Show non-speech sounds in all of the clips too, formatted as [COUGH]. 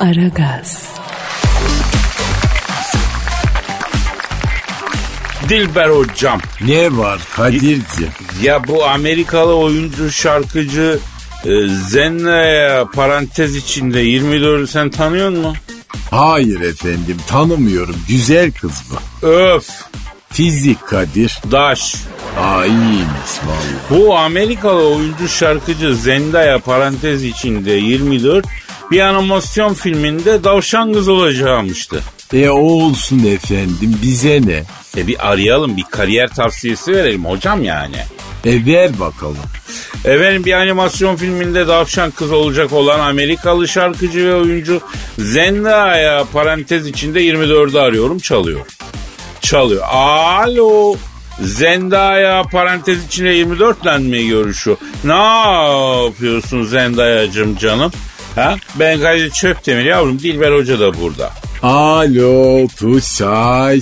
Aragaz, Dilber hocam. Ne var Kadir'cim? Ya bu Amerikalı oyuncu şarkıcı e, Zendaya parantez içinde 24'ü sen tanıyor musun? Hayır efendim tanımıyorum. Güzel kız bu. Öf. Fizik Kadir. Daş. Aa iyiymiş vallahi. Bu Amerikalı oyuncu şarkıcı Zendaya parantez içinde 24 bir animasyon filminde davşan kız olacakmıştı. E o olsun efendim bize ne? E bir arayalım bir kariyer tavsiyesi verelim hocam yani. E ver bakalım. Efendim bir animasyon filminde davşan kız olacak olan Amerikalı şarkıcı ve oyuncu Zendaya parantez içinde 24'ü arıyorum çalıyor. Çalıyor. Alo. Zendaya parantez içinde 24 ile mi görüşüyor? Ne yapıyorsun Zendaya'cım canım? Ha? Ben Kadir Çöptemir yavrum Dilber Hoca da burada. Alo tu say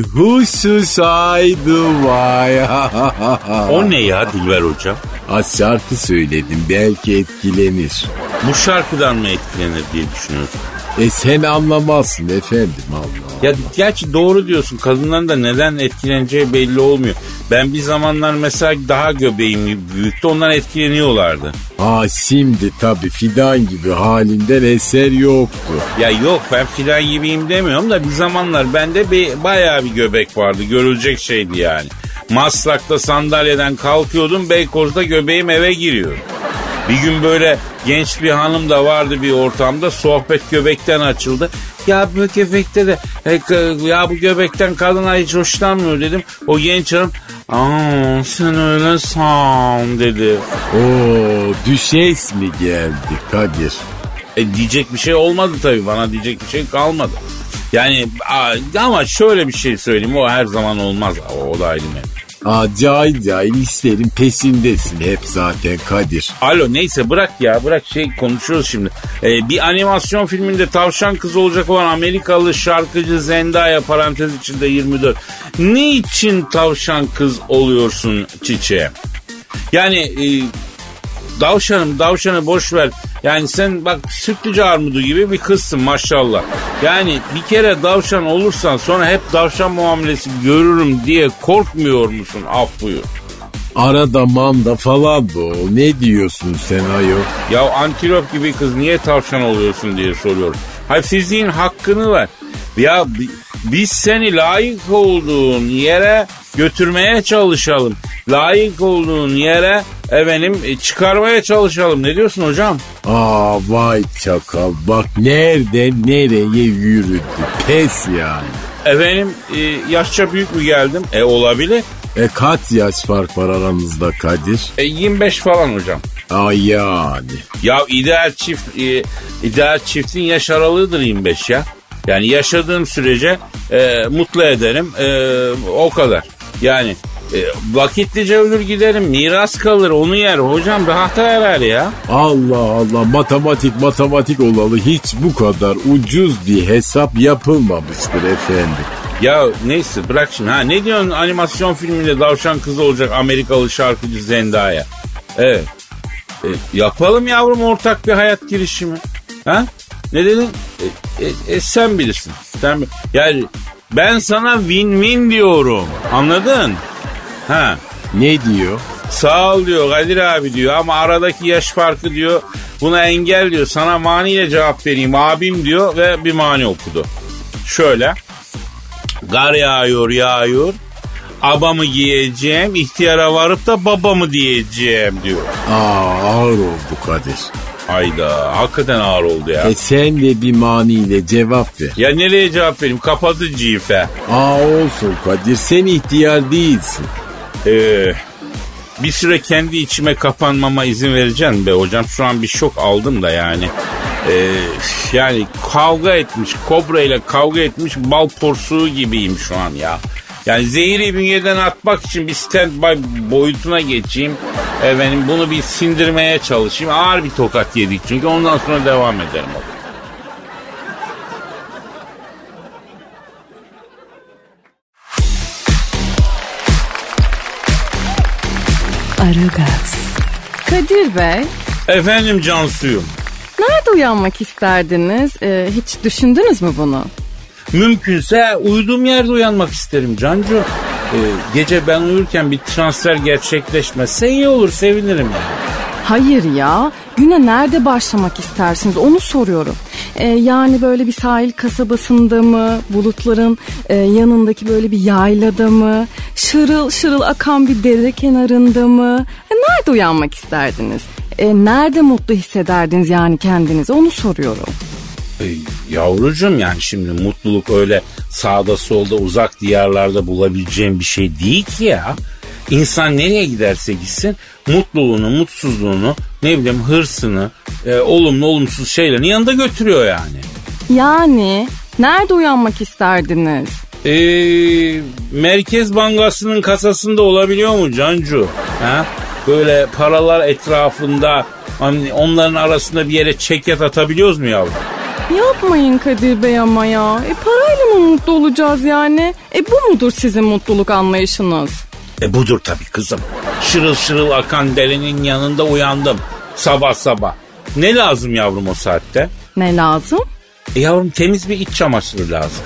husu say vay. O ne ya Dilber Hoca? Az şarkı söyledim belki etkilenir. Bu şarkıdan mı etkilenir diye düşünüyorsun? E sen anlamazsın efendim Allah. Ya gerçi doğru diyorsun. Kadınların da neden etkileneceği belli olmuyor. Ben bir zamanlar mesela daha göbeğim büyüktü. Ondan etkileniyorlardı. Ha şimdi tabi fidan gibi halinden eser yoktu. Ya yok ben filan gibiyim demiyorum da bir zamanlar bende bir, bayağı bir göbek vardı. Görülecek şeydi yani. Maslak'ta sandalyeden kalkıyordum. Beykoz'da göbeğim eve giriyor. Bir gün böyle genç bir hanım da vardı bir ortamda. Sohbet göbekten açıldı. Ya bu göbekte de e, ya bu göbekten kadına hiç hoşlanmıyor dedim. O genç hanım Aa sen öyle san dedi. Oo düşes mi geldi Kadir? E, diyecek bir şey olmadı tabii bana diyecek bir şey kalmadı. Yani ama şöyle bir şey söyleyeyim o her zaman olmaz o, o da ayrı mevzu. Aa cahil cahil işlerin peşindesin hep zaten Kadir. Alo neyse bırak ya bırak şey konuşuyoruz şimdi. Ee, bir animasyon filminde tavşan kız olacak olan Amerikalı şarkıcı Zendaya parantez içinde 24. Niçin tavşan kız oluyorsun çiçeğim? Yani e, davşanım davşanı boş ver. Yani sen bak sütlücü armudu gibi bir kızsın maşallah. Yani bir kere davşan olursan sonra hep davşan muamelesi görürüm diye korkmuyor musun? Af buyur. Arada manda falan o. Ne diyorsun sen ayol? Ya antilop gibi kız niye tavşan oluyorsun diye soruyorum. Hay fiziğin hakkını ver. Ya bi- biz seni layık olduğun yere götürmeye çalışalım. Layık olduğun yere efendim e, çıkarmaya çalışalım. Ne diyorsun hocam? Aa vay çakal bak nereden nereye yürüdü. Pes yani. Efendim e, yaşça büyük mü geldim? E olabilir. E kaç yaş fark var aramızda Kadir? E 25 falan hocam. Ay yani. Ya ideal çift e, ideal çiftin yaş aralığıdır 25 ya. Yani yaşadığım sürece e, mutlu ederim. E, o kadar. Yani e, vakitlice ölür giderim. Miras kalır onu yer. Hocam rahata erer ya. Allah Allah matematik matematik olalı hiç bu kadar ucuz bir hesap yapılmamıştır efendim. Ya neyse bırak şimdi. Ha, ne diyorsun animasyon filminde davşan kızı olacak Amerikalı şarkıcı Zendaya. Evet. E, yapalım yavrum ortak bir hayat girişimi. Ha? Ne dedin? E, e, e, sen bilirsin. Sen yani ben sana win-win diyorum. Anladın? Ha. Ne diyor? Sağ ol diyor Kadir abi diyor ama aradaki yaş farkı diyor buna engel diyor sana maniyle cevap vereyim abim diyor ve bir mani okudu. Şöyle Gar yağıyor yağıyor. Abamı giyeceğim, ihtiyara varıp da babamı diyeceğim diyor. Aa ağır oldu Kadir. Ayda hakikaten ağır oldu ya. E sen de bir maniyle cevap ver. Ya nereye cevap vereyim? Kapadı cife. Aa olsun Kadir sen ihtiyar değilsin. Ee, bir süre kendi içime kapanmama izin vereceksin be hocam. Şu an bir şok aldım da yani. Ee, yani kavga etmiş, kobra ile kavga etmiş bal porsuğu gibiyim şu an ya. Yani zehiri bünyeden atmak için bir stand-by boyutuna geçeyim. Efendim bunu bir sindirmeye çalışayım. Ağır bir tokat yedik çünkü ondan sonra devam ederim. Aragaz, Kadir Bey, Efendim Cansu'yum. nerede uyanmak isterdiniz? Ee, hiç düşündünüz mü bunu? Mümkünse uyuduğum yerde uyanmak isterim Cancu. Ee, gece ben uyurken bir transfer gerçekleşmezse iyi olur sevinirim yani. Hayır ya. Güne nerede başlamak istersiniz onu soruyorum. Ee, yani böyle bir sahil kasabasında mı, bulutların e, yanındaki böyle bir yaylada mı, şırıl şırıl akan bir dere kenarında mı? E, nerede uyanmak isterdiniz? E, nerede mutlu hissederdiniz yani kendinizi onu soruyorum. E, yavrucuğum yani şimdi mutluluk öyle sağda solda uzak diyarlarda bulabileceğim bir şey değil ki ya. İnsan nereye giderse gitsin mutluluğunu, mutsuzluğunu, ne bileyim hırsını, e, olumlu olumsuz şeylerini yanında götürüyor yani. Yani nerede uyanmak isterdiniz? E, Merkez Bankası'nın kasasında olabiliyor mu Cancu? Ha? Böyle paralar etrafında hani onların arasında bir yere çekyat atabiliyoruz mu yavrum? Yapmayın Kadir Bey ama ya. E parayla mı mutlu olacağız yani? E bu mudur sizin mutluluk anlayışınız? E budur tabii kızım. Şırıl şırıl akan derenin yanında uyandım. Sabah sabah. Ne lazım yavrum o saatte? Ne lazım? E yavrum temiz bir iç çamaşırı lazım.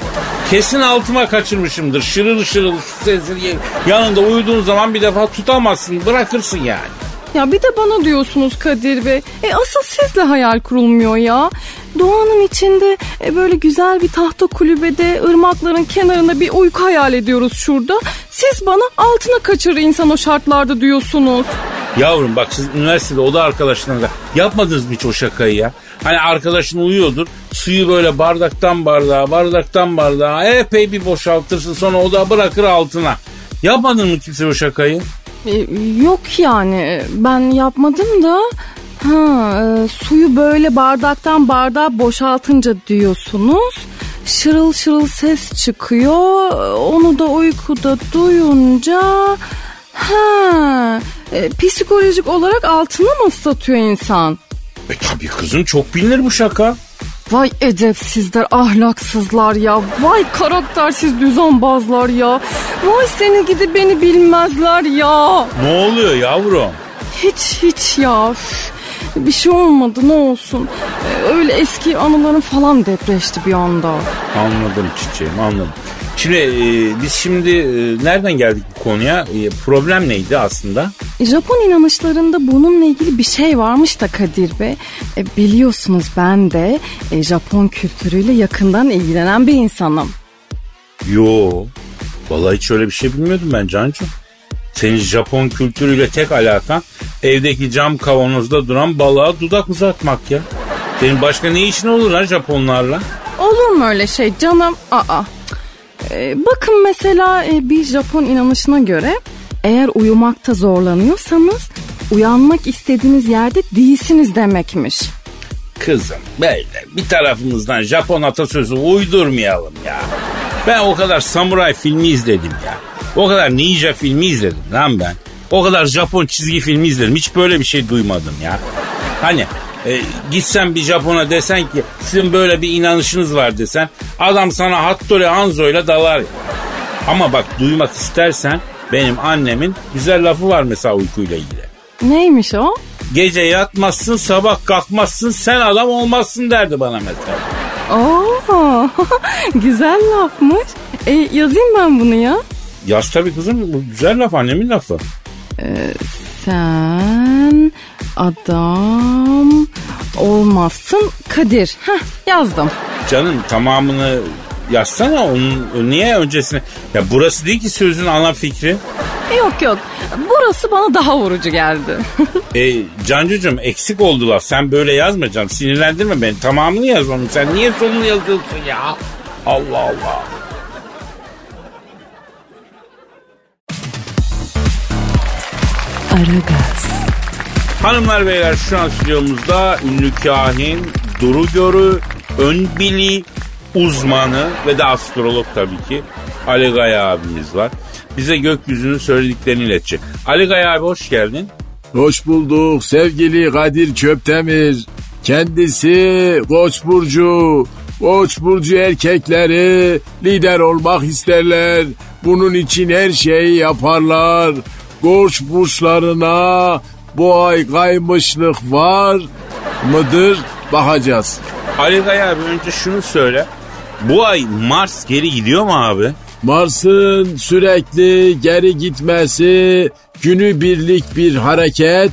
Kesin altıma kaçırmışımdır. Şırıl şırıl şu sesini yanında uyuduğun zaman bir defa tutamazsın. Bırakırsın yani. Ya bir de bana diyorsunuz Kadir Bey. E asıl sizle hayal kurulmuyor ya. Doğanın içinde e, böyle güzel bir tahta kulübede ırmakların kenarında bir uyku hayal ediyoruz şurada. Siz bana altına kaçırır insan o şartlarda diyorsunuz. Yavrum bak siz üniversitede oda arkadaşlarınızla yapmadınız mı hiç o şakayı ya? Hani arkadaşın uyuyordur suyu böyle bardaktan bardağa bardaktan bardağa epey bir boşaltırsın sonra oda bırakır altına. Yapmadın mı kimse o şakayı? E, yok yani ben yapmadım da ha e, suyu böyle bardaktan bardağa boşaltınca diyorsunuz. Şırıl şırıl ses çıkıyor. Onu da uykuda duyunca ha e, psikolojik olarak altına mı ıslatıyor insan? E tabii kızım çok bilinir bu şaka. Vay edepsizler, ahlaksızlar ya. Vay karaktersiz düzenbazlar ya. Vay seni gidi beni bilmezler ya. Ne oluyor yavrum? Hiç hiç ya. Üf. Bir şey olmadı ne olsun. Öyle eski anılarım falan depreşti bir anda. Anladım çiçeğim anladım. Şimdi e, biz şimdi e, nereden geldik bu konuya? E, problem neydi aslında? Japon inanışlarında bununla ilgili bir şey varmış da Kadir Bey. E, biliyorsunuz ben de e, Japon kültürüyle yakından ilgilenen bir insanım. Yo. Vallahi hiç öyle bir şey bilmiyordum ben Cancu. Senin Japon kültürüyle tek alakan evdeki cam kavanozda duran balığa dudak uzatmak ya. Senin başka ne işin olur lan Japonlarla? Olur mu öyle şey canım? Aa. Ee, bakın mesela e, bir Japon inanışına göre eğer uyumakta zorlanıyorsanız uyanmak istediğiniz yerde değilsiniz demekmiş. Kızım böyle bir tarafımızdan Japon atasözü uydurmayalım ya. Ben o kadar samuray filmi izledim ya. O kadar ninja filmi izledim lan ben. O kadar Japon çizgi filmi izledim. Hiç böyle bir şey duymadım ya. Hani e, gitsen bir Japon'a desen ki sizin böyle bir inanışınız var desen adam sana Hattori Hanzo ile dalar. ya. Ama bak duymak istersen benim annemin güzel lafı var mesela uykuyla ilgili. Neymiş o? Gece yatmazsın sabah kalkmazsın sen adam olmazsın derdi bana mesela. Oo, [LAUGHS] güzel lafmış. E, yazayım ben bunu ya. Yaz tabii kızım bu güzel laf annemin lafı. Sen adam olmazsın Kadir. Heh, yazdım. Canım tamamını yazsana onun niye öncesine ya burası değil ki sözün ana fikri. Yok yok burası bana daha vurucu geldi. E, Cancucuğum eksik oldular sen böyle yazma canım sinirlendirme beni tamamını yaz onu sen niye sonunu yazıyorsun ya Allah Allah. Aragaz, Hanımlar beyler şu an stüdyomuzda ünlü kahin, duru görü, ön bili uzmanı ve de astrolog tabii ki Ali Gaya abimiz var. Bize gökyüzünün söylediklerini iletecek. Ali Gaya abi hoş geldin. Hoş bulduk sevgili Kadir Çöptemir. Kendisi Koç burcu. Koç burcu erkekleri lider olmak isterler. Bunun için her şeyi yaparlar. Koç burçlarına bu ay kaymışlık var mıdır? Bakacağız. Ali Kaya abi önce şunu söyle. Bu ay Mars geri gidiyor mu abi? Mars'ın sürekli geri gitmesi günü birlik bir hareket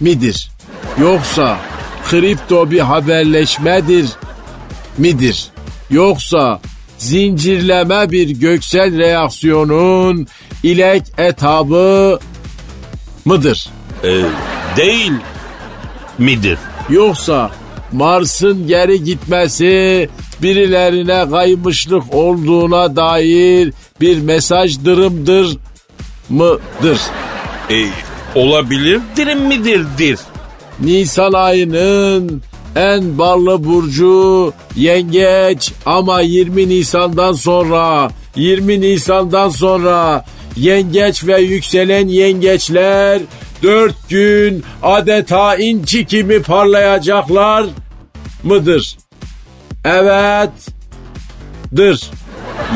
midir? Yoksa kripto bir haberleşmedir midir? Yoksa zincirleme bir göksel reaksiyonun ilek etabı mıdır? Ee, değil midir? Yoksa Mars'ın geri gitmesi birilerine kaymışlık olduğuna dair bir mesajdırımdır mıdır? Ee, olabilirdir midirdir? Nisan ayının en ballı burcu yengeç ama 20 Nisan'dan sonra 20 Nisan'dan sonra yengeç ve yükselen yengeçler dört gün adeta inci gibi parlayacaklar mıdır? Evet, dır.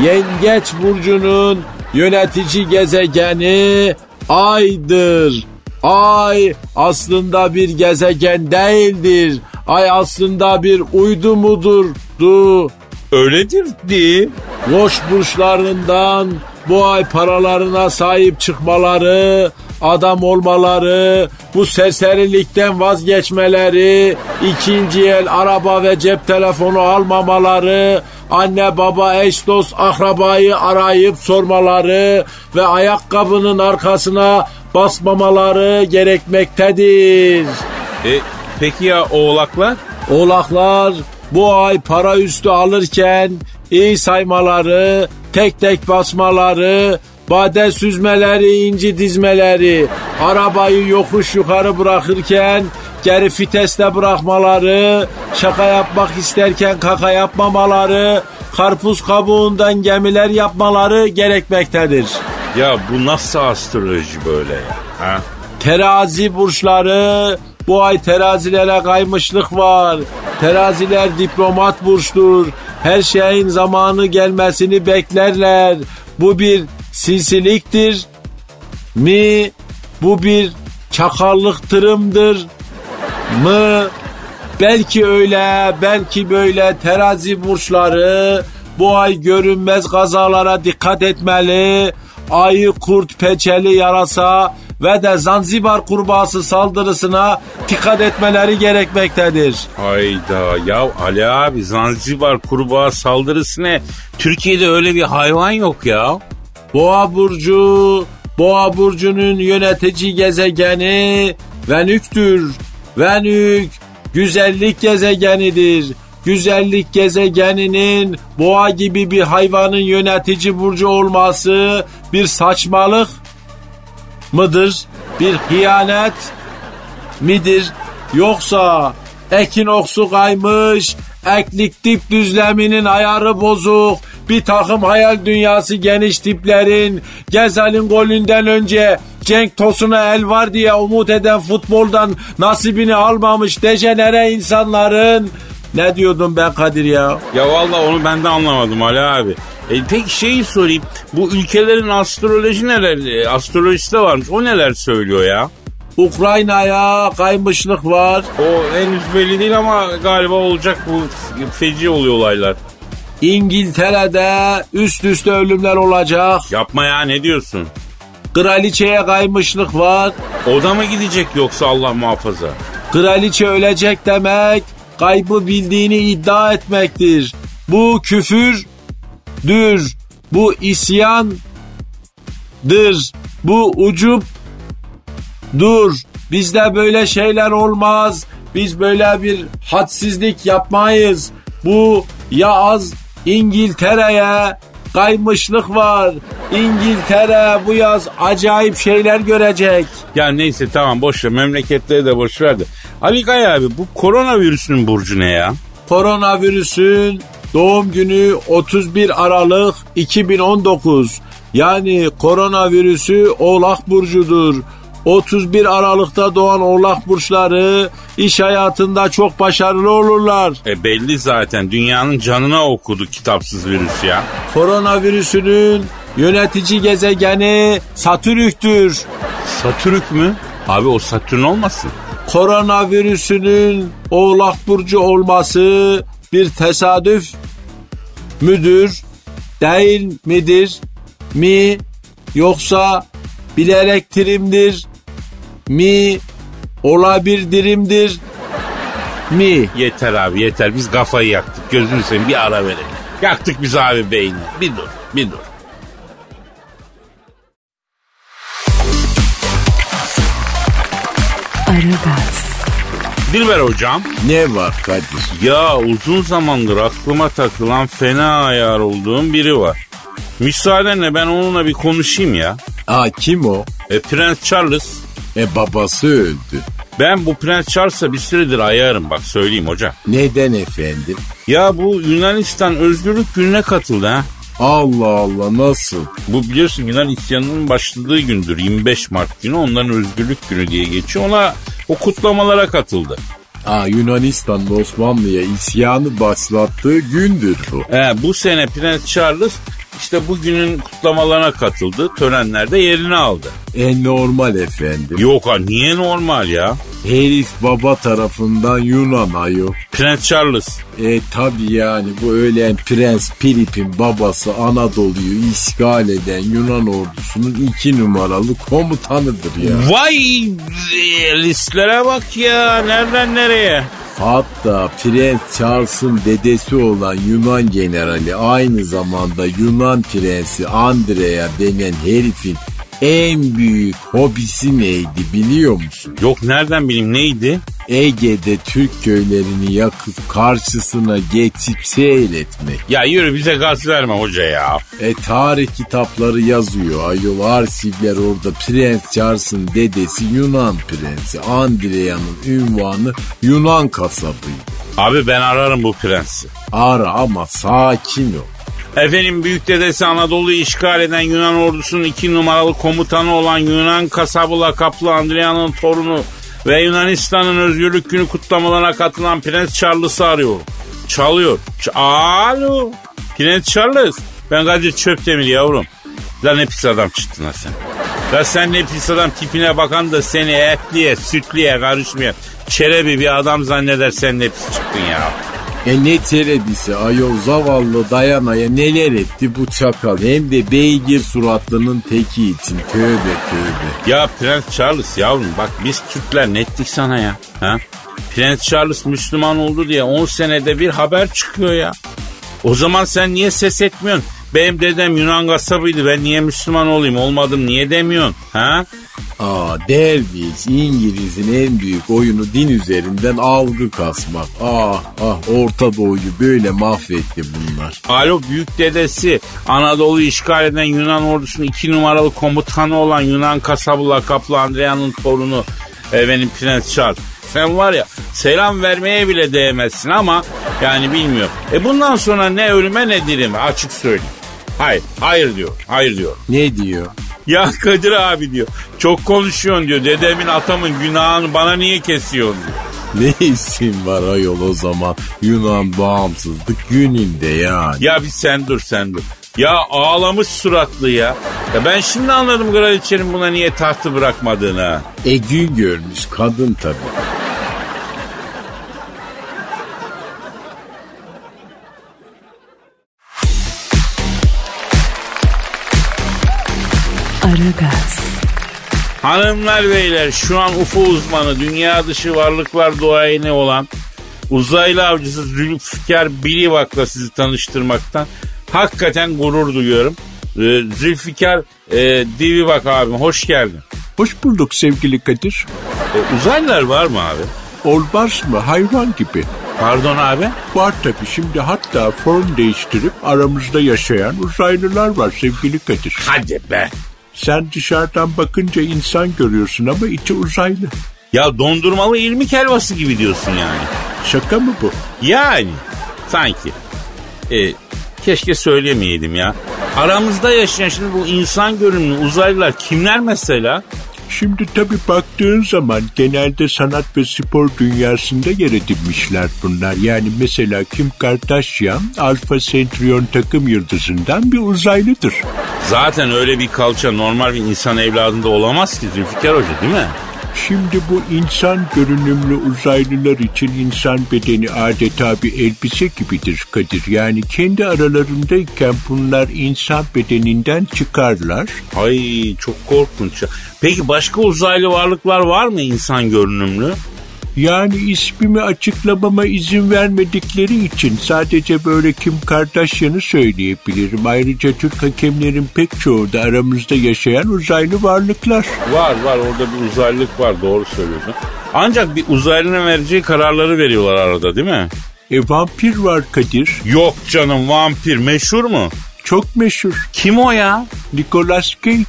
Yengeç burcunun yönetici gezegeni aydır. Ay aslında bir gezegen değildir. Ay aslında bir uydu mudur? Du. Öyledir di. Boş burçlarından bu ay paralarına sahip çıkmaları, adam olmaları, bu serserilikten vazgeçmeleri, ikinci el araba ve cep telefonu almamaları, anne baba eş dost akrabayı arayıp sormaları ve ayakkabının arkasına basmamaları gerekmektedir. E, peki ya oğlaklar? Oğlaklar bu ay para üstü alırken iyi saymaları, tek tek basmaları, bade süzmeleri, inci dizmeleri, arabayı yokuş yukarı bırakırken geri fiteste bırakmaları, şaka yapmak isterken kaka yapmamaları, karpuz kabuğundan gemiler yapmaları gerekmektedir. Ya bu nasıl astroloji böyle ya? Ha? Terazi burçları bu ay terazilere kaymışlık var. Teraziler diplomat burçtur. Her şeyin zamanı gelmesini beklerler. Bu bir sinsiliktir mi? Bu bir çakallıktırımdır mı? Belki öyle, belki böyle terazi burçları bu ay görünmez kazalara dikkat etmeli. Ayı, kurt, peçeli yarasa ve de Zanzibar kurbağası saldırısına dikkat etmeleri gerekmektedir. Hayda ya Ali abi Zanzibar kurbağa saldırısı ne? Türkiye'de öyle bir hayvan yok ya. Boğa burcu, Boğa burcunun yönetici gezegeni Venük'tür. Venük güzellik gezegenidir. Güzellik gezegeninin boğa gibi bir hayvanın yönetici burcu olması bir saçmalık mıdır? Bir hıyanet midir? Yoksa ekinoksu kaymış, eklik dip düzleminin ayarı bozuk, bir takım hayal dünyası geniş tiplerin Gezel'in golünden önce Cenk Tosun'a el var diye umut eden futboldan nasibini almamış dejenere insanların ne diyordum ben Kadir ya? Ya vallahi onu ben de anlamadım Ali abi. E, peki şeyi sorayım. Bu ülkelerin astroloji neler? e, Astrolojisi de varmış. O neler söylüyor ya? Ukrayna'ya kaymışlık var. O henüz belli değil ama galiba olacak bu feci oluyor olaylar. İngiltere'de üst üste ölümler olacak. Yapma ya ne diyorsun? Kraliçeye kaymışlık var. O da mı gidecek yoksa Allah muhafaza? Kraliçe ölecek demek kaybı bildiğini iddia etmektir. Bu küfürdür. Bu isyandır. Bu ucup dur. Bizde böyle şeyler olmaz. Biz böyle bir hadsizlik yapmayız. Bu ya az İngiltere'ye kaymışlık var. İngiltere bu yaz acayip şeyler görecek. Ya neyse tamam boş ver memleketleri de boş ver de. Ali Kaya abi bu koronavirüsün burcu ne ya? Koronavirüsün doğum günü 31 Aralık 2019. Yani koronavirüsü Oğlak Burcu'dur. 31 Aralık'ta doğan Oğlak Burçları iş hayatında çok başarılı olurlar. E belli zaten dünyanın canına okudu kitapsız virüs ya. Koronavirüsünün yönetici gezegeni Satürk'tür. Satürk mü? Abi o Satürn olmasın? koronavirüsünün oğlak burcu olması bir tesadüf müdür, değil midir, mi yoksa bilerek dirimdir, mi olabilirimdir, mi? Yeter abi yeter biz kafayı yaktık gözünü seveyim bir ara verelim. Yaktık biz abi beyni. Bir dur bir dur. Aragaz, Dilber hocam. Ne var Kadir? Ya uzun zamandır aklıma takılan fena ayar olduğum biri var. Müsaadenle ben onunla bir konuşayım ya. Aa kim o? E, Prens Charles. E babası öldü. Ben bu Prens Charles'a bir süredir ayarım bak söyleyeyim hocam. Neden efendim? Ya bu Yunanistan özgürlük gününe katıldı ha. Allah Allah nasıl? Bu biliyorsun Yunan isyanının başladığı gündür. 25 Mart günü onların özgürlük günü diye geçiyor. Ona o kutlamalara katıldı. Aa Yunanistan'ın Osmanlı'ya isyanı başlattığı gündür bu. He, bu sene Prens Charles işte bugünün kutlamalarına katıldı. Törenlerde yerini aldı. E normal efendim. Yok ha niye normal ya? Herif baba tarafından Yunan ayı. Prens Charles. E tabi yani bu ölen Prens Filip'in babası Anadolu'yu işgal eden Yunan ordusunun iki numaralı komutanıdır ya. Vay listlere bak ya nereden nereye? Hatta Prens Charles'ın dedesi olan Yunan generali aynı zamanda Yunan prensi Andrea denen herifin en büyük hobisi neydi biliyor musun? Yok nereden bileyim neydi? Ege'de Türk köylerini yakıp karşısına geçip seyretmek. Ya yürü bize gaz verme hoca ya. E tarih kitapları yazıyor ayol arsivler orada Prens Charles'ın dedesi Yunan prensi Andrea'nın ünvanı Yunan kasabıydı. Abi ben ararım bu prensi. Ara ama sakin ol. Efendim büyük dedesi Anadolu'yu işgal eden Yunan ordusunun iki numaralı komutanı olan Yunan kasabı lakaplı Andrea'nın torunu ve Yunanistan'ın özgürlük günü kutlamalarına katılan Prens Charles'ı arıyorum. Çalıyor. Ç- Alo. Prens Charles. Ben Kadir Çöptemir yavrum. Lan ne pis adam çıktın ha sen. La sen ne pis adam tipine bakan da seni etliye sütliye karışmayan çerebi bir adam zanneder sen ne pis çıktın ya. E ne terebisi ayol zavallı dayanaya neler etti bu çakal. Hem de beygir suratlının teki için tövbe tövbe. Ya Prens Charles yavrum bak biz Türkler ne ettik sana ya? Ha? Prens Charles Müslüman oldu diye 10 senede bir haber çıkıyor ya. O zaman sen niye ses etmiyorsun? Benim dedem Yunan kasabıydı ben niye Müslüman olayım olmadım niye demiyorsun? Ha? Aa derviş İngiliz'in en büyük oyunu din üzerinden algı kasmak. Ah ah Orta Doğu'yu böyle mahvetti bunlar. Alo büyük dedesi Anadolu'yu işgal eden Yunan ordusunun iki numaralı komutanı olan Yunan kasabı lakaplı Andrea'nın torunu efendim Prens Charles. Sen var ya selam vermeye bile değmezsin ama yani bilmiyorum. E bundan sonra ne ölüme ne dirime açık söyleyeyim. Hayır, hayır diyor, hayır diyor. Ne diyor? Ya Kadir abi diyor, çok konuşuyorsun diyor. Dedemin atamın günahını bana niye kesiyorsun diyor. Ne isim var ayol o zaman Yunan bağımsızlık gününde yani. Ya bir sen dur sen dur. Ya ağlamış suratlı ya. Ya ben şimdi anladım kraliçenin buna niye tahtı bırakmadığını. E gün görmüş kadın tabii. Aragaz, Hanımlar beyler şu an UFO uzmanı dünya dışı varlıklar duayeni olan uzaylı avcısı Zülfikar Bilivak'la sizi tanıştırmaktan hakikaten gurur duyuyorum. Ee, Zülfikar e, Divivak abim hoş geldin. Hoş bulduk sevgili Kadir. E, uzaylılar var mı abi? Olmaz mı hayvan gibi? Pardon abi. Var tabii şimdi hatta form değiştirip aramızda yaşayan uzaylılar var sevgili Kadir. Hadi be. Sen dışarıdan bakınca insan görüyorsun ama içi uzaylı. Ya dondurmalı ilmik helvası gibi diyorsun yani. Şaka mı bu? Yani sanki. E, keşke söylemeyeydim ya. Aramızda yaşayan şimdi bu insan görünümlü uzaylılar kimler mesela? Şimdi tabii baktığın zaman genelde sanat ve spor dünyasında yer edinmişler bunlar. Yani mesela Kim Kardashian Alfa Centauri takım yıldızından bir uzaylıdır. Zaten öyle bir kalça normal bir insan evladında olamaz ki Zülfikar Hoca değil mi? Şimdi bu insan görünümlü uzaylılar için insan bedeni adeta bir elbise gibidir Kadir. Yani kendi aralarındayken bunlar insan bedeninden çıkarlar. Ay çok korkunç. Peki başka uzaylı varlıklar var mı insan görünümlü? Yani ismimi açıklamama izin vermedikleri için sadece böyle Kim Kardashian'ı söyleyebilirim. Ayrıca Türk hakemlerin pek çoğu da aramızda yaşayan uzaylı varlıklar. Var var orada bir uzaylılık var doğru söylüyorsun. Ancak bir uzaylının vereceği kararları veriyorlar arada değil mi? E vampir var Kadir. Yok canım vampir meşhur mu? Çok meşhur. Kim o ya? Nicolas Cage.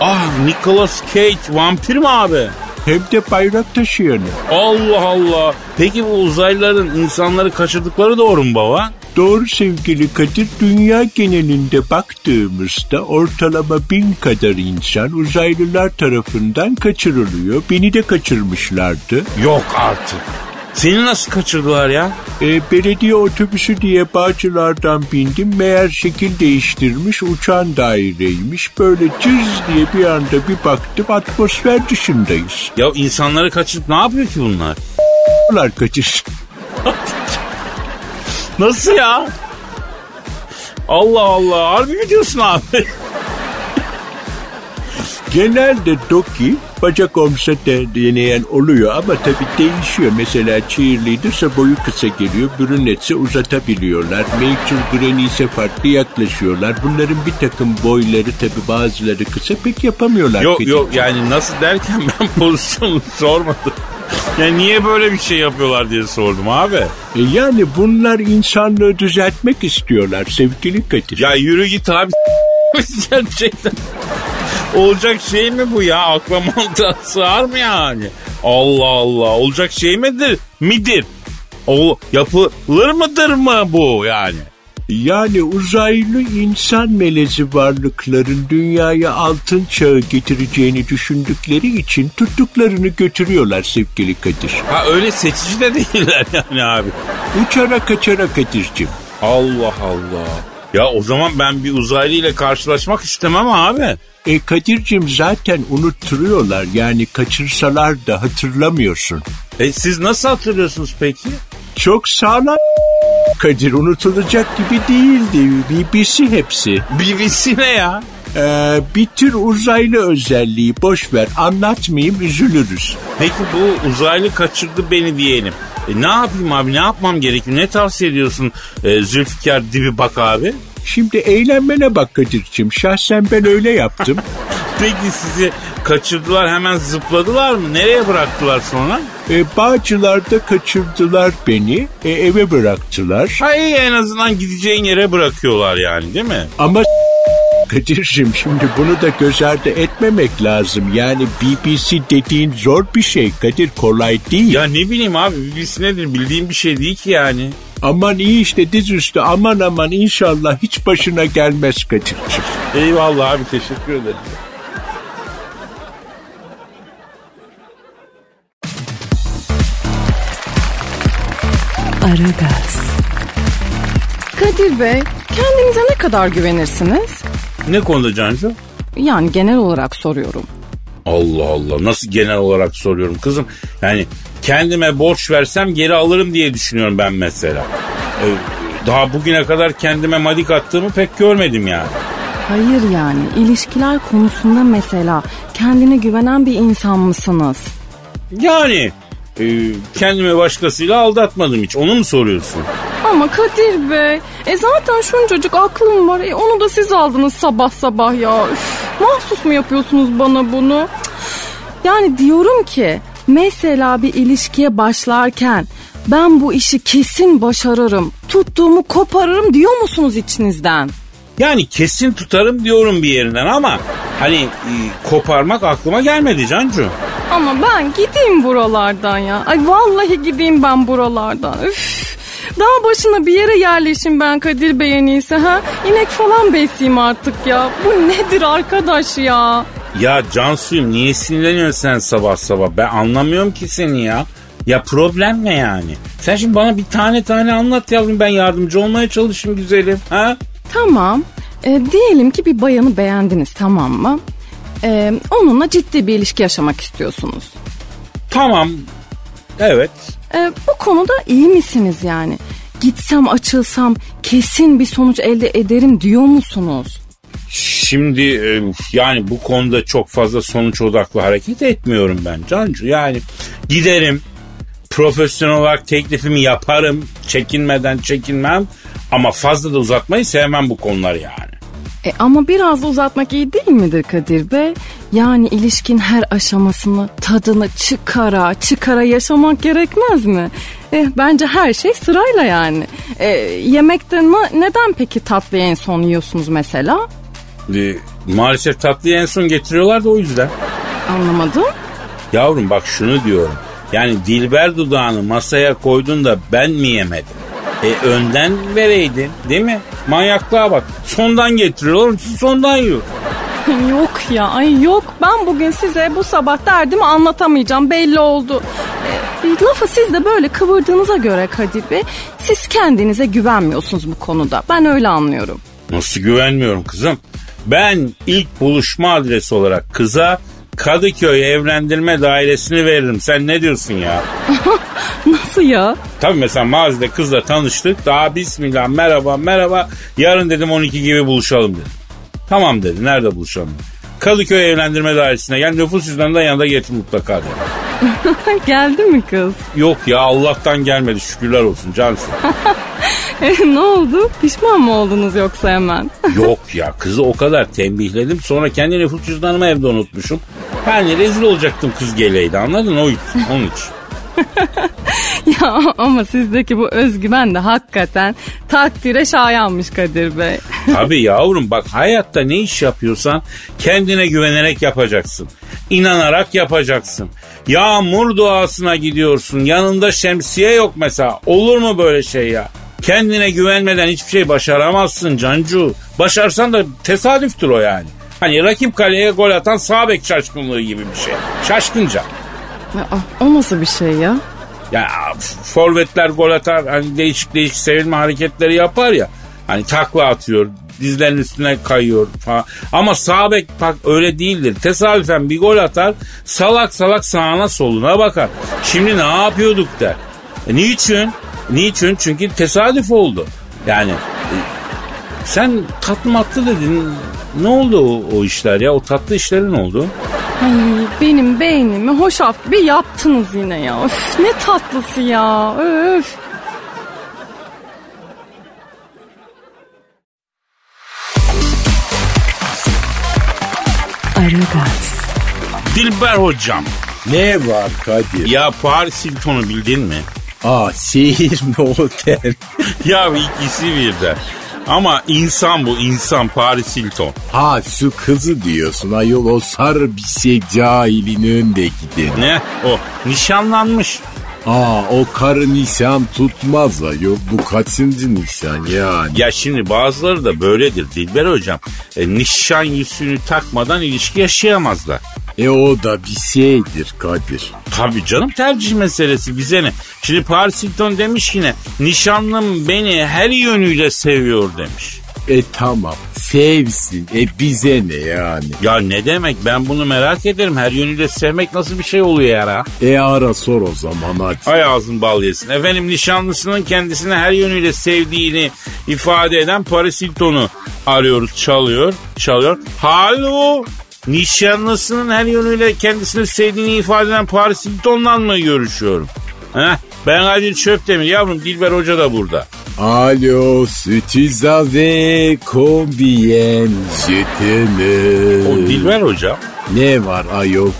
Ah Nicolas Cage vampir mi abi? Hem de bayrak taşıyanı. Allah Allah. Peki bu uzaylıların insanları kaçırdıkları doğru mu baba? Doğru sevgili Kadir, dünya genelinde baktığımızda ortalama bin kadar insan uzaylılar tarafından kaçırılıyor. Beni de kaçırmışlardı. Yok artık. Seni nasıl kaçırdılar ya? E, belediye otobüsü diye Bağcılar'dan bindim. Meğer şekil değiştirmiş uçan daireymiş. Böyle cız diye bir anda bir baktım atmosfer dışındayız. Ya insanları kaçırıp ne yapıyor ki bunlar? Bunlar kaçır. Nasıl ya? Allah Allah. Harbi mi diyorsun abi? Genelde Doki bacak omsa de deneyen oluyor ama tabii değişiyor. Mesela cheerleader'sa boyu kısa geliyor, brünetse uzatabiliyorlar. Major Granny ise farklı yaklaşıyorlar. Bunların bir takım boyları tabii bazıları kısa pek yapamıyorlar. yok Kadir. yok yani nasıl derken [LAUGHS] ben pozisyonu sormadım. Yani niye böyle bir şey yapıyorlar diye sordum abi. E yani bunlar insanlığı düzeltmek istiyorlar sevgili Kadir. Ya yürü git abi. [LAUGHS] Gerçekten. Olacak şey mi bu ya? Akla mantığa sığar mı yani? Allah Allah. Olacak şey midir? Midir? O yapılır mıdır mı bu yani? Yani uzaylı insan melezi varlıkların dünyaya altın çağı getireceğini düşündükleri için tuttuklarını götürüyorlar sevgili Kadir. Ha öyle seçici de [LAUGHS] değiller yani abi. Uçara kaçara Kadir'cim. Allah Allah. Ya o zaman ben bir uzaylı ile karşılaşmak istemem abi. E Kadir'cim zaten unutturuyorlar yani kaçırsalar da hatırlamıyorsun. E siz nasıl hatırlıyorsunuz peki? Çok sağlam Kadir unutulacak gibi değildi. BBC hepsi. BBC ne ya? Ee, bir tür uzaylı özelliği boş ver anlatmayayım üzülürüz. Peki bu uzaylı kaçırdı beni diyelim. E ne yapayım abi ne yapmam gerekiyor? Ne tavsiye ediyorsun e, Zülfikar Dibi bak abi? Şimdi eğlenmene bak Kadir'cim şahsen ben öyle yaptım. [LAUGHS] Peki sizi kaçırdılar hemen zıpladılar mı? Nereye bıraktılar sonra? E, Bağcılar'da kaçırdılar beni e, eve bıraktılar. Ha iyi en azından gideceğin yere bırakıyorlar yani değil mi? Ama Kadir'cim şimdi bunu da göz ardı etmemek lazım. Yani BBC dediğin zor bir şey Kadir kolay değil. Ya ne bileyim abi BBC nedir bildiğim bir şey değil ki yani. Aman iyi işte dizüstü aman aman inşallah hiç başına gelmez Kadir'cim. Eyvallah abi teşekkür ederim. Aragaz, Kadir Bey, kendinize ne kadar güvenirsiniz? Ne konuda Cancu? Yani genel olarak soruyorum. Allah Allah nasıl genel olarak soruyorum kızım. Yani kendime borç versem geri alırım diye düşünüyorum ben mesela. Ee, daha bugüne kadar kendime madik attığımı pek görmedim yani. Hayır yani ilişkiler konusunda mesela kendine güvenen bir insan mısınız? Yani e, kendimi başkasıyla aldatmadım hiç onu mu soruyorsun? Ama Kadir Bey, e zaten şuncacık aklım var. E onu da siz aldınız sabah sabah ya. Üf, mahsus mu yapıyorsunuz bana bunu? Yani diyorum ki mesela bir ilişkiye başlarken ben bu işi kesin başarırım, tuttuğumu koparırım diyor musunuz içinizden? Yani kesin tutarım diyorum bir yerinden ama hani e, koparmak aklıma gelmedi Cancu. Ama ben gideyim buralardan ya. Ay vallahi gideyim ben buralardan. Üf. Dağ başına bir yere yerleşim ben Kadir Bey en iyisi ha. İnek falan besleyeyim artık ya. Bu nedir arkadaş ya? Ya Cansu'yum niye sinirleniyorsun sen sabah sabah? Ben anlamıyorum ki seni ya. Ya problem ne yani? Sen şimdi bana bir tane tane anlat yavrum ben yardımcı olmaya çalışayım güzelim. Ha? Tamam. E, diyelim ki bir bayanı beğendiniz tamam mı? E, onunla ciddi bir ilişki yaşamak istiyorsunuz. Tamam. Evet. E, bu konuda iyi misiniz yani? Gitsem açılsam kesin bir sonuç elde ederim diyor musunuz? Şimdi e, yani bu konuda çok fazla sonuç odaklı hareket etmiyorum ben Cancu. Yani giderim profesyonel olarak teklifimi yaparım. Çekinmeden çekinmem. Ama fazla da uzatmayı sevmem bu konuları yani. E ama biraz da uzatmak iyi değil midir Kadir Bey? Yani ilişkin her aşamasını tadını çıkara çıkara yaşamak gerekmez mi? E, bence her şey sırayla yani. E, yemekte neden peki tatlıyı en son yiyorsunuz mesela? E, maalesef tatlıyı en son getiriyorlar da o yüzden. Anlamadım. Yavrum bak şunu diyorum. Yani dilber dudağını masaya koydun da ben mi yemedim? E önden vereydin değil mi? Manyaklığa bak. Sondan getiriyorlar onun için sondan yiyor. [LAUGHS] Yok ya ay yok ben bugün size bu sabah derdimi anlatamayacağım belli oldu. E, lafı siz de böyle kıvırdığınıza göre Kadir Bey siz kendinize güvenmiyorsunuz bu konuda ben öyle anlıyorum. Nasıl güvenmiyorum kızım? Ben ilk buluşma adresi olarak kıza Kadıköy evlendirme dairesini veririm. Sen ne diyorsun ya? [LAUGHS] Nasıl ya? Tabii mesela mağazada kızla tanıştık. Daha bismillah merhaba merhaba. Yarın dedim 12 gibi buluşalım dedim. Tamam dedi. Nerede buluşalım? Kadıköy evlendirme dairesine gel nüfus cüzdanını da yanında getir mutlaka dedi. [LAUGHS] Geldi mi kız? Yok ya Allah'tan gelmedi şükürler olsun cansın. [LAUGHS] E, ne oldu? Pişman mı oldunuz yoksa hemen? Yok ya kızı o kadar tembihledim sonra kendi nüfus cüzdanımı evde unutmuşum. Yani rezil olacaktım kız geleydi anladın o için, onun için. [LAUGHS] ya ama sizdeki bu özgüven de hakikaten takdire şayanmış Kadir Bey. [LAUGHS] Tabii yavrum bak hayatta ne iş yapıyorsan kendine güvenerek yapacaksın. İnanarak yapacaksın. Yağmur duasına gidiyorsun yanında şemsiye yok mesela olur mu böyle şey ya? Kendine güvenmeden hiçbir şey başaramazsın Cancu. Başarsan da tesadüftür o yani. Hani rakip kaleye gol atan sağ bek şaşkınlığı gibi bir şey. Şaşkınca. Aa, o nasıl bir şey ya? Ya forvetler gol atar hani değişik değişik sevilme hareketleri yapar ya. Hani takla atıyor dizlerin üstüne kayıyor falan. Ama sağ bek bak öyle değildir. Tesadüfen bir gol atar salak salak sağına soluna bakar. Şimdi ne yapıyorduk der. E, niçin? Niçin? Çünkü tesadüf oldu. Yani e, sen tatlı matlı dedin. Ne oldu o, o işler ya? O tatlı işlerin ne oldu? Ay benim beynimi hoşaf gibi yaptınız yine ya. Öf, ne tatlısı ya. Öf. Aragaz, Dilber hocam. Ne var Kadir? Ya Paris Hilton'u bildin mi? Mi otel? ya ikisi birden. Ama insan bu insan Paris Hilton. Ha şu kızı diyorsun ayol o sarı bir şey cahilin önde giden. Ne? O nişanlanmış. Aa o karı nişan tutmaz ayol bu kaçıncı nişan yani. Ya şimdi bazıları da böyledir Dilber hocam. E, nişan yüzüğünü takmadan ilişki yaşayamazlar. E o da bir şeydir Kadir. Tabii canım tercih meselesi bize ne? Şimdi Paris Hilton demiş ki ne? Nişanlım beni her yönüyle seviyor demiş. E tamam sevsin e bize ne yani. Ya ne demek ben bunu merak ederim. Her yönüyle sevmek nasıl bir şey oluyor ya? E ara sor o zaman hadi. Ay ağzın bal yesin. Efendim nişanlısının kendisini her yönüyle sevdiğini ifade eden Paris Hilton'u arıyoruz. Çalıyor, çalıyor. Halo, nişanlısının her yönüyle kendisini sevdiğini ifade eden Paris Hilton'la mı görüşüyorum? Heh, ben Kadir Çöptemir yavrum Dilber Hoca da burada. Alo, sütüz ave combien je t'aime. O Dilber Hoca. Ne var ayol?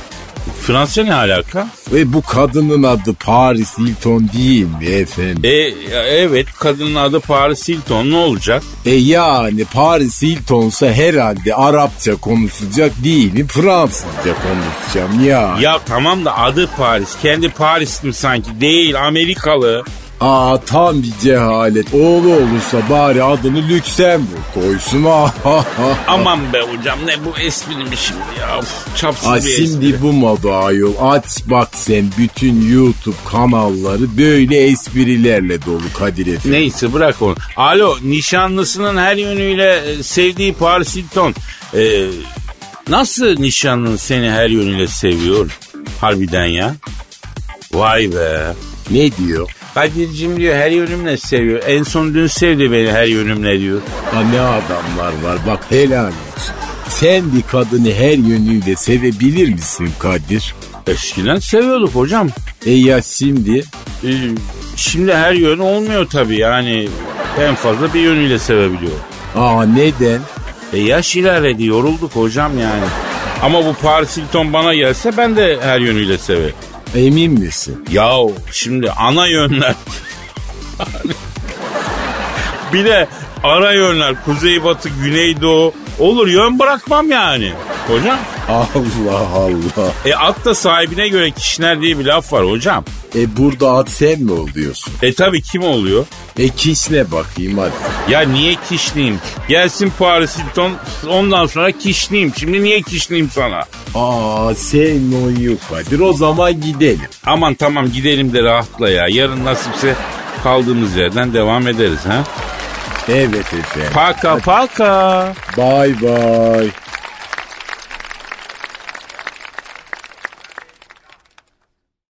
Fransa ne alaka? Ve bu kadının adı Paris Hilton değil mi efendim? E, evet kadının adı Paris Hilton ne olacak? E yani Paris Hilton'sa herhalde Arapça konuşacak değil mi? Fransızca konuşacağım ya. Ya tamam da adı Paris. Kendi Paris'tim sanki. Değil Amerikalı. Aa tam bir cehalet. Oğlu olursa bari adını Lüksemburg koysun. Aman be hocam ne bu espri mi şimdi ya? Uf, çapsız Ay bir espri. şimdi bu moda ayol. Aç bak sen bütün YouTube kanalları böyle esprilerle dolu Kadir Efendi. Neyse bırak onu. Alo nişanlısının her yönüyle e, sevdiği Paris Hilton. E, nasıl nişanlın seni her yönüyle seviyor? Harbiden ya. Vay be. Ne diyor? Kadir'cim diyor her yönümle seviyor. En son dün sevdi beni her yönümle diyor. Ha ne adamlar var bak helal olsun. Sen bir kadını her yönüyle sevebilir misin Kadir? Eskiden seviyorduk hocam. E ya şimdi? Ee, şimdi her yönü olmuyor tabii yani. En fazla bir yönüyle sevebiliyor. Aa neden? E yaş ilerledi yorulduk hocam yani. Ama bu Paris Hilton bana gelse ben de her yönüyle severim. Emin misin? Yahu şimdi ana yönler. bir de ara yönler kuzey batı güney doğu olur yön bırakmam yani. Hocam Allah Allah. e at da sahibine göre kişner diye bir laf var hocam. E burada at sen mi oluyorsun? E tabi kim oluyor? E kişne bakayım hadi. Ya niye kişneyim? Gelsin Paris Hilton ondan sonra kişneyim. Şimdi niye kişneyim sana? Aa sen o yok Kadir o zaman gidelim. Aman tamam gidelim de rahatla ya. Yarın nasipse kaldığımız yerden devam ederiz ha. Evet efendim. Paka paka. Bye bye.